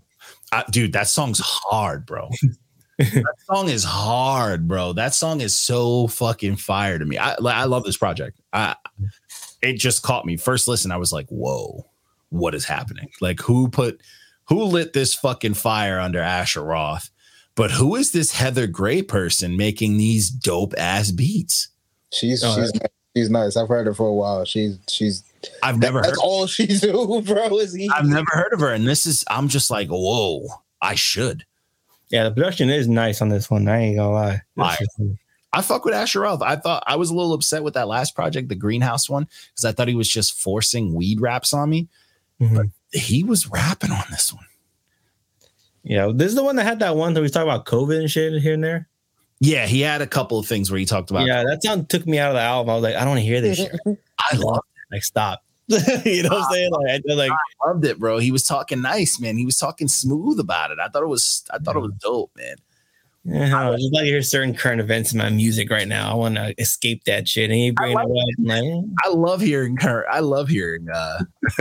I, dude, that song's hard, bro. that song is hard, bro. That song is so fucking fire to me. I like, I love this project. I it just caught me first listen. I was like, whoa, what is happening? Like who put who lit this fucking fire under Asher Roth? But who is this Heather Gray person making these dope ass beats? She's Oh, she's she's nice. I've heard her for a while. She's she's I've never heard. that's all she do, bro. Is he? I've never heard of her, and this is. I'm just like, whoa, I should. Yeah, the production is nice on this one. I ain't gonna lie. Fire. I fuck with Asher Roth. I thought I was a little upset with that last project, the Greenhouse one, because I thought he was just forcing weed raps on me. Mhm. He was rapping on this one. Yeah, this is the one that had that one that we talked about COVID and shit here and there. Yeah, he had a couple of things where he talked about. Yeah, that sound took me out of the album. I was like, I don't want to hear this shit. I love, it. Like, stop. you know what I'm saying? Like, I like, loved it, bro. He was talking nice, man. He was talking smooth about it. I thought it was. I thought it was dope, man. Yeah, I just like hear certain current events in my music right now. I want to escape that shit. And you bring I it up, like, eh, I love hearing her. I love hearing. uh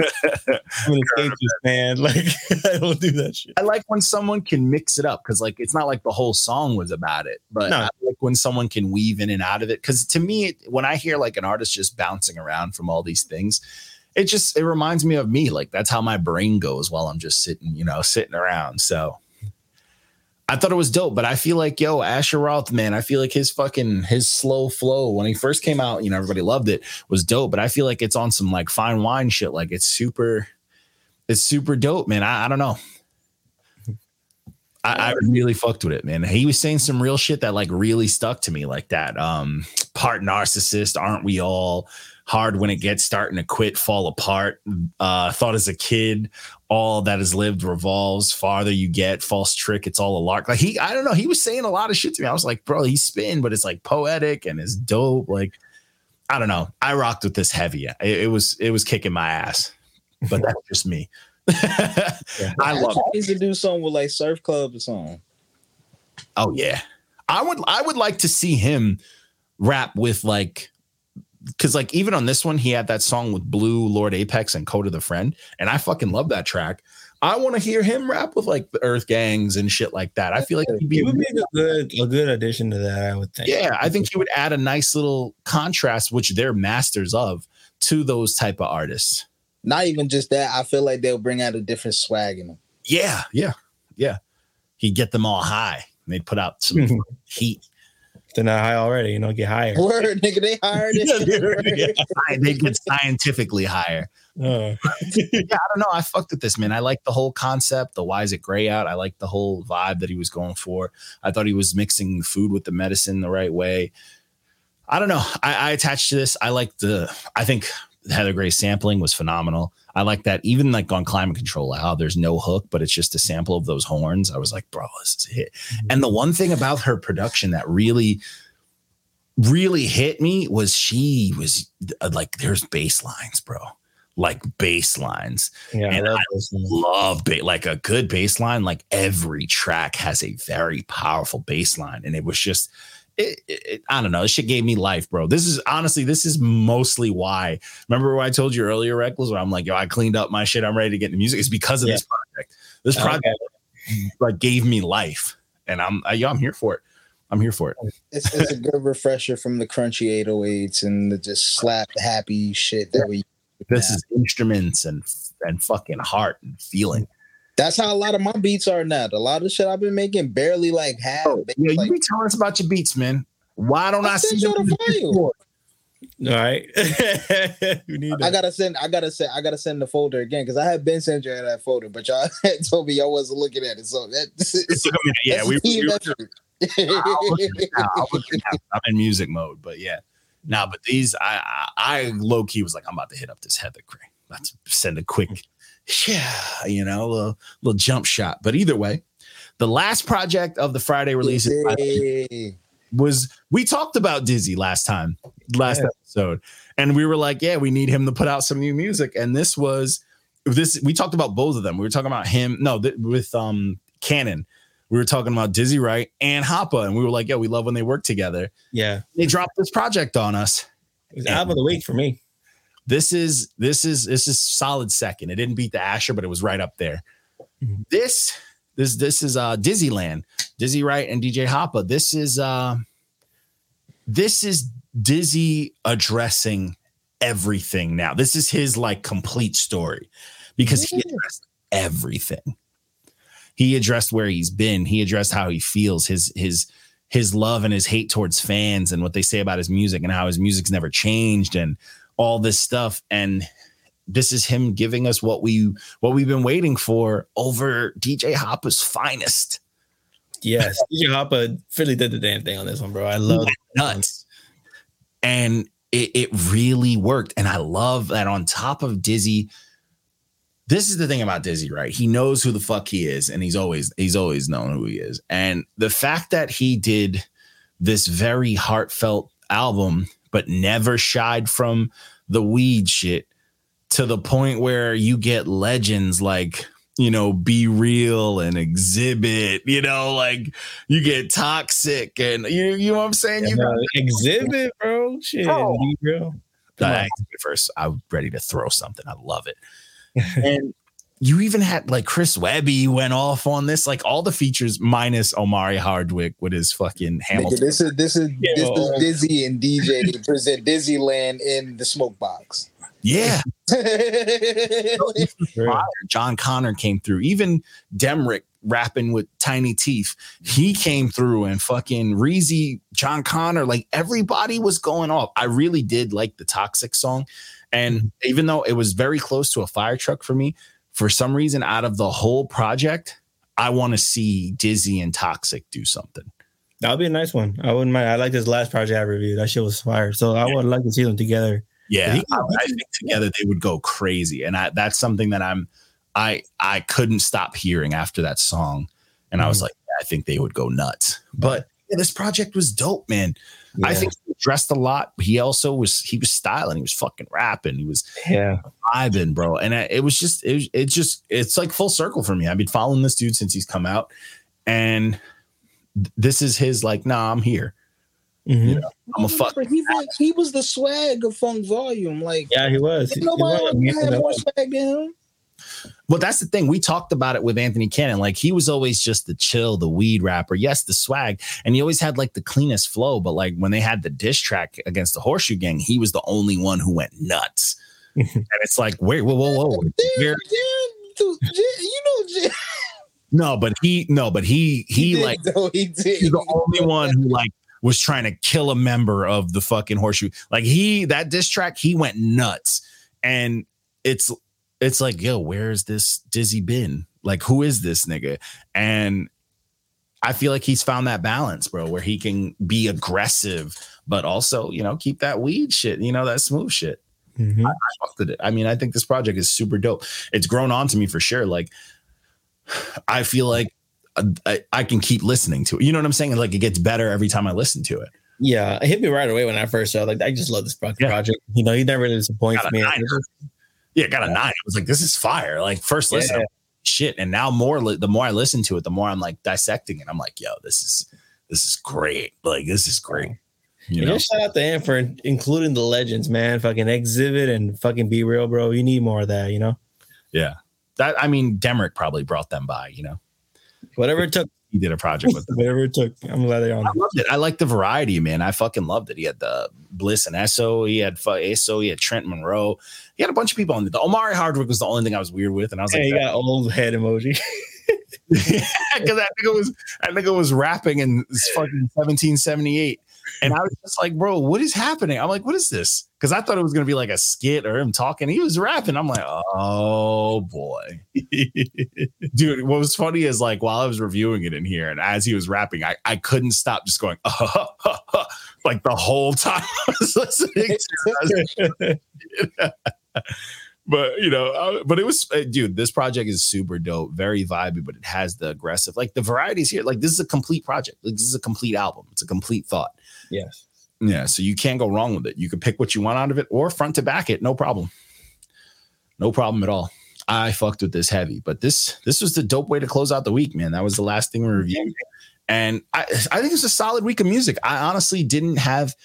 I'm an escapist, man. Like, I don't do that shit. I like when someone can mix it up because, like, it's not like the whole song was about it, but No. I like when someone can weave in and out of it. Because to me, when I hear like an artist just bouncing around from all these things, it just it reminds me of me. Like that's how my brain goes while I'm just sitting, you know, sitting around. So I thought it was dope, but I feel like yo, Asher Roth, man, I feel like his fucking his slow flow when he first came out, you know, everybody loved it, was dope. But I feel like it's on some like fine wine shit. Like it's super it's super dope, man. I, I don't know. I, I really fucked with it, man. He was saying some real shit that like really stuck to me, like that. Um, part narcissist, aren't we all? Hard when it gets starting to quit, fall apart. Uh, thought as a kid, all that is lived revolves. Farther you get, false trick, it's all a lark. Like he, I don't know. He was saying a lot of shit to me. I was like, bro, he's spin, but it's like poetic and it's dope. Like, I don't know. I rocked with this heavy. It, it was it was kicking my ass, but that's just me. I love. He needs to do something with like Surf Club or something. Oh yeah, I would. I would like to see him rap with like, because like even on this one, he had that song with Blue, Lord Apex, and Code of the Friend, and I fucking love that track. I want to hear him rap with like the Earth Gangs and shit like that. I feel like he'd be, He would be a good a good addition to that. I would think. yeah. I think he would add a nice little contrast, which they're masters of, to those type of artists. Not even just that. I feel like they'll bring out a different swag in them. Yeah, yeah, yeah. He'd get them all high. And they'd put out some heat. If they're not high already, you know, get higher. Word, nigga, they hired it. Yeah, They'd get scientifically higher. Uh, yeah, I don't know. I fucked with this man. I like the whole concept. The why is it gray out? I like the whole vibe that he was going for. I thought he was mixing food with the medicine the right way. I don't know. I, I attached to this. I like the. I think Heather Gray sampling was phenomenal. I like that. Even like on climate control, how there's no hook, but it's just a sample of those horns. I was like, bro, this is a hit. And the one thing about her production that really, really hit me was she was uh, like, there's bass lines, bro. Like bass lines yeah, I And love I those love ba- like a good bass line. Like every track has a very powerful bass line, and it was just. It, it, it- I don't know. This shit gave me life, bro. This is honestly, this is mostly why. Remember what I told you earlier, Reckless? Where I'm like, yo, I cleaned up my shit. I'm ready to get into music. It's because of Yeah. this project. This Okay. project like gave me life, and I'm, I, yeah, I'm here for it. I'm here for it. It's, it's a good refresher from the crunchy 808s and the just slap happy shit that we. This Yeah. is instruments and and fucking heart and feeling. That's how a lot of my beats are now. A lot of the shit I've been making barely like have. Oh, bass, Yeah, you be telling us about your beats, man. Why don't I I, see you the file. Discord? All right. we need I that. gotta send. I gotta send. I gotta send the folder again because I had been sent you that folder, but y'all had told me y'all wasn't looking at it. So that It took a minute. Yeah, that's we, a we effort. I'll look at it now. I'll look at it now. I'm in music mode, but yeah. Now, but these, I, I, I low key was like, I'm about to hit up this Heather Gray. About to send a quick, yeah, you know, a little, little jump shot. But either way, the last project of the Friday release was we talked about Dizzy last time, last Yeah. episode, and we were like, yeah, we need him to put out some new music. And this was this. We talked about both of them. We were talking about him. No, th- with um Cannon. We were talking about Dizzy Wright and Hoppa, and we were like, yeah, we love when they work together. Yeah. They dropped this project on us. It was album of the week for me. This is this is this is solid second. It didn't beat the Asher, but it was right up there. Mhm. This this this is uh Dizzyland, Dizzy Wright and DJ Hoppa. This is uh this is Dizzy addressing everything now. This is his like complete story because he addressed everything. He addressed where he's been. He addressed how he feels, his his his love and his hate towards fans and what they say about his music and how his music's never changed and all this stuff and this is him giving us what we what we've been waiting for over DJ Hoppa's finest. Yes. DJ Hoppa really did the damn thing on this one, bro. I love it. nuts. And it, it really worked. And I love that on top of Dizzy, this is the thing about Dizzy, right? He knows who the fuck he is, and he's always he's always known who he is. And the fact that he did this very heartfelt album, but never shied from the weed shit to the point where you get legends like you know, B-Real and Xzibit, you know, like you get toxic and you, you know what I'm saying? You Xzibit, bro. Shit. Oh. B-Real. Come uh, first, I'm ready to throw something. I love it. and you even had like Chris Webby went off on this, like all the features minus Omari Hardwick with his fucking Nigga, Hamilton. this is this is this Yo. is Dizzy and DJ present Dizzyland in the smoke box. yeah. Jon Connor came through. Even Demrick rapping with tiny teeth, he came through and fucking Reezy, Jon Connor, like everybody was going off. I really did like the Toxic song. And even though it was very close to a fire truck for me, for some reason, out of the whole project, I want to see Dizzy and Toxic do something. That would be a nice one. I wouldn't mind. I like this last project I reviewed. That shit was fire. So I would like to see them together. Yeah, He- I, I think together they would go crazy, and I, that's something that I'm, I I couldn't stop hearing after that song, and I was Mhm. like, I think they would go nuts. But yeah, this project was dope, man. I think dressed a lot. He also was he was styling. He was fucking rapping. He was Yeah. vibing, bro. And I, it was just it was, it's just it's like full circle for me. I've been following this dude since he's come out, and this is his like, nah, I'm here. Mhm. I'm a fuck. He was, he was the swag of Funk Volume. Like Yeah, he was. ain't He was nobody had more swag than him. Well, that's the thing. We talked about it with Anthony Cannon. Like he was always just the chill, the weed rapper. Yes, the swag, and he always had like the cleanest flow. But like when they had the diss track against the Horseshoe Gang, he was the only one who went nuts. and it's like, wait, whoa, whoa, whoa. Here- dude, you know, No, but he, no, but he, he, did, like he did. he's the only one who like was trying to kill a member of the fucking horseshoe. Like he that diss track, he went nuts. And it's it's like, yo, where's this Dizzy been? Like, who is this nigga? And I feel like he's found that balance, bro, where he can be aggressive, but also, you know, keep that weed shit, you know, that smooth shit. Mhm. I fucked it. I mean, I think this project is super dope. It's grown on to me for sure. Like, I feel like uh, I, I can keep listening to it. You know what I'm saying? Like, it gets better every time I listen to it. Yeah, it hit me right away when I first saw. it. Like, I just love this fucking Yeah. project. You know, he never really disappoints me. Yeah, got a nine. I was like, this is fire. Like, first listen, Yeah. Shit. And now, more li- the more I listen to it, the more I'm like dissecting it. I'm like, yo, this is this is great. Like, this is great. You know? shout out to him for including the legends, man. Fucking Xzibit and fucking B-Real, bro. You need more of that, you know. Yeah. That I mean, Demrick probably brought them by. You know, Whatever it took, he did a project with them. whatever it took. I'm glad they're on. I loved it. I like the variety, man. I fucking loved it. He had the Bliss and Eso. He had Eso. He had Trent Monroe. He had a bunch of people on it. The Omari Hardwick was the only thing I was weird with, and I was Hey, like, you got old head emoji. because that nigga was that nigga was rapping in fucking 1778. And I was just like, bro, what is happening? I'm like, what is this? Because I thought it was gonna be like a skit or him talking. He was rapping. I'm like, oh boy. Dude, what was funny is like while I was reviewing it in here and as he was rapping, I, I couldn't stop just going, like the whole time I was listening to it. but you know, I- but it was, uh, dude. This project is super dope, very vibey, but it has the aggressive, like the varieties here. Like this is a complete project. Like this is a complete album. It's a complete thought. yes. Yeah, so you can't go wrong with it. You can pick what you want out of it, or front to back it, no problem. No problem at all. I fucked with this heavy, but this this was the dope way to close out the week, man. That was the last thing we reviewed, and I I think it's a solid week of music. I honestly didn't have.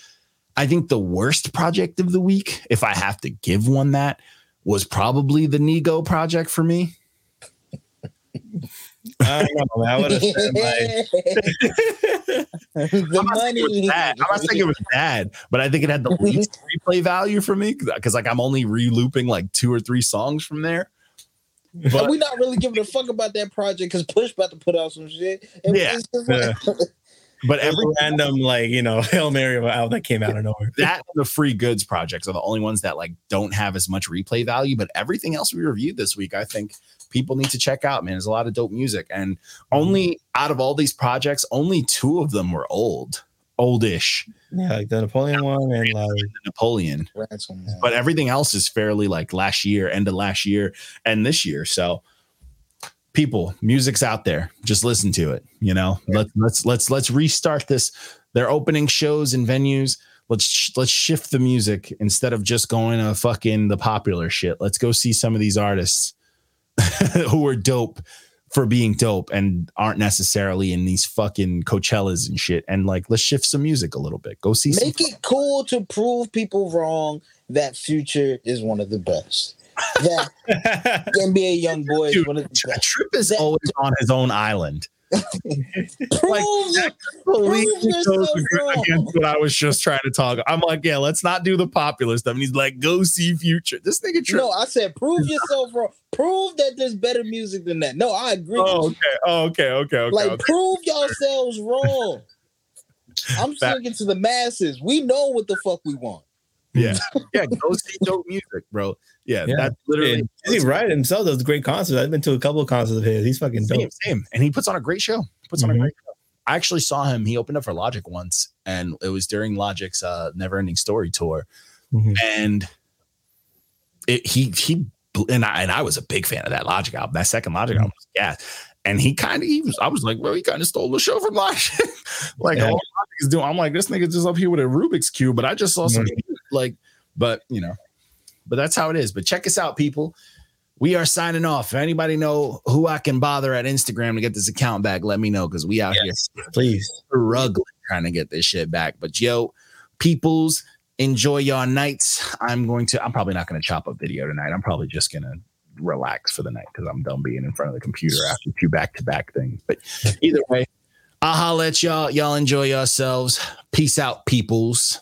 I think the worst project of the week, if I have to give one that, was probably the Nigo project for me. I don't know, man. I would have said like the I'm it was money. bad. I'm not saying it was bad, but I think it had the least replay value for me because like I'm only re-looping like two or three songs from there. But we're not really giving a fuck about that project because Push about to put out some shit. And Yeah. it's just like- but every every random like you know hail mary of album that came out of nowhere. that and the free goods projects are the only ones that like don't have as much replay value. But everything else we reviewed this week, I think people need to check out. Man, there's a lot of dope music, and only mm-hmm. out of all these projects, only two of them were old, oldish. Yeah, like the Napoleon one and like Napoleon. Ransom, man. but everything else is fairly like last year, end of last year, and this year. So people, music's out there. Just listen to it. You know, let's let's let's let's restart this. They're opening shows and venues. Let's sh- let's shift the music instead of just going to fucking the popular shit. Let's go see some of these artists who are dope for being dope and aren't necessarily in these fucking Coachellas and shit. And like, let's shift some music a little bit. Go see some Make it cool to prove people wrong that Future is one of the best. That NBA YoungBoy is Dude, one of the. Trip is That- always on his own island. Prove it. completely yourself goes against what I was just trying to talk. I'm like, yeah, let's not do the popular stuff. And he's like, go see Future. This nigga Trip. No, I said prove yourself wrong. Prove that there's better music than that. No, I agree. oh, okay. Oh, okay. Okay. Okay. Like okay. prove yourselves wrong. I'm singing to the masses. We know what the fuck we want. Yeah, yeah. Go see dope music, bro. Yeah, Yeah. that's literally And Dizzy Wright himself does great concerts. I've been to a couple of concerts of his. He's fucking dope. same, same. And he puts on a great show. Puts on a Mhm. great show. I actually saw him. He opened up for Logic once, and it was during Logic's uh, Never Ending Story tour. Mhm. And it, he he and I and I was a big fan of that Logic album. That second Logic Mhm. album was gas. And he kind of he was. I was like, well, he kind of stole the show from Logic. like Yeah. all Logic is doing. I'm like, this nigga just up here with a Rubik's cube. But I just saw some like, but you know, but that's how it is. But check us out, people. We are signing off. If anybody know who I can bother at Instagram to get this account back, let me know because we out Yes, please. here struggling trying to get this shit back. But yo, peoples, enjoy your nights. I'm going to. I'm probably not going to chop a video tonight. I'm probably just gonna relax for the night because I'm done being in front of the computer after two back to back things. But either way, I'll holla at y'all. Y'all enjoy yourselves. Peace out, peoples.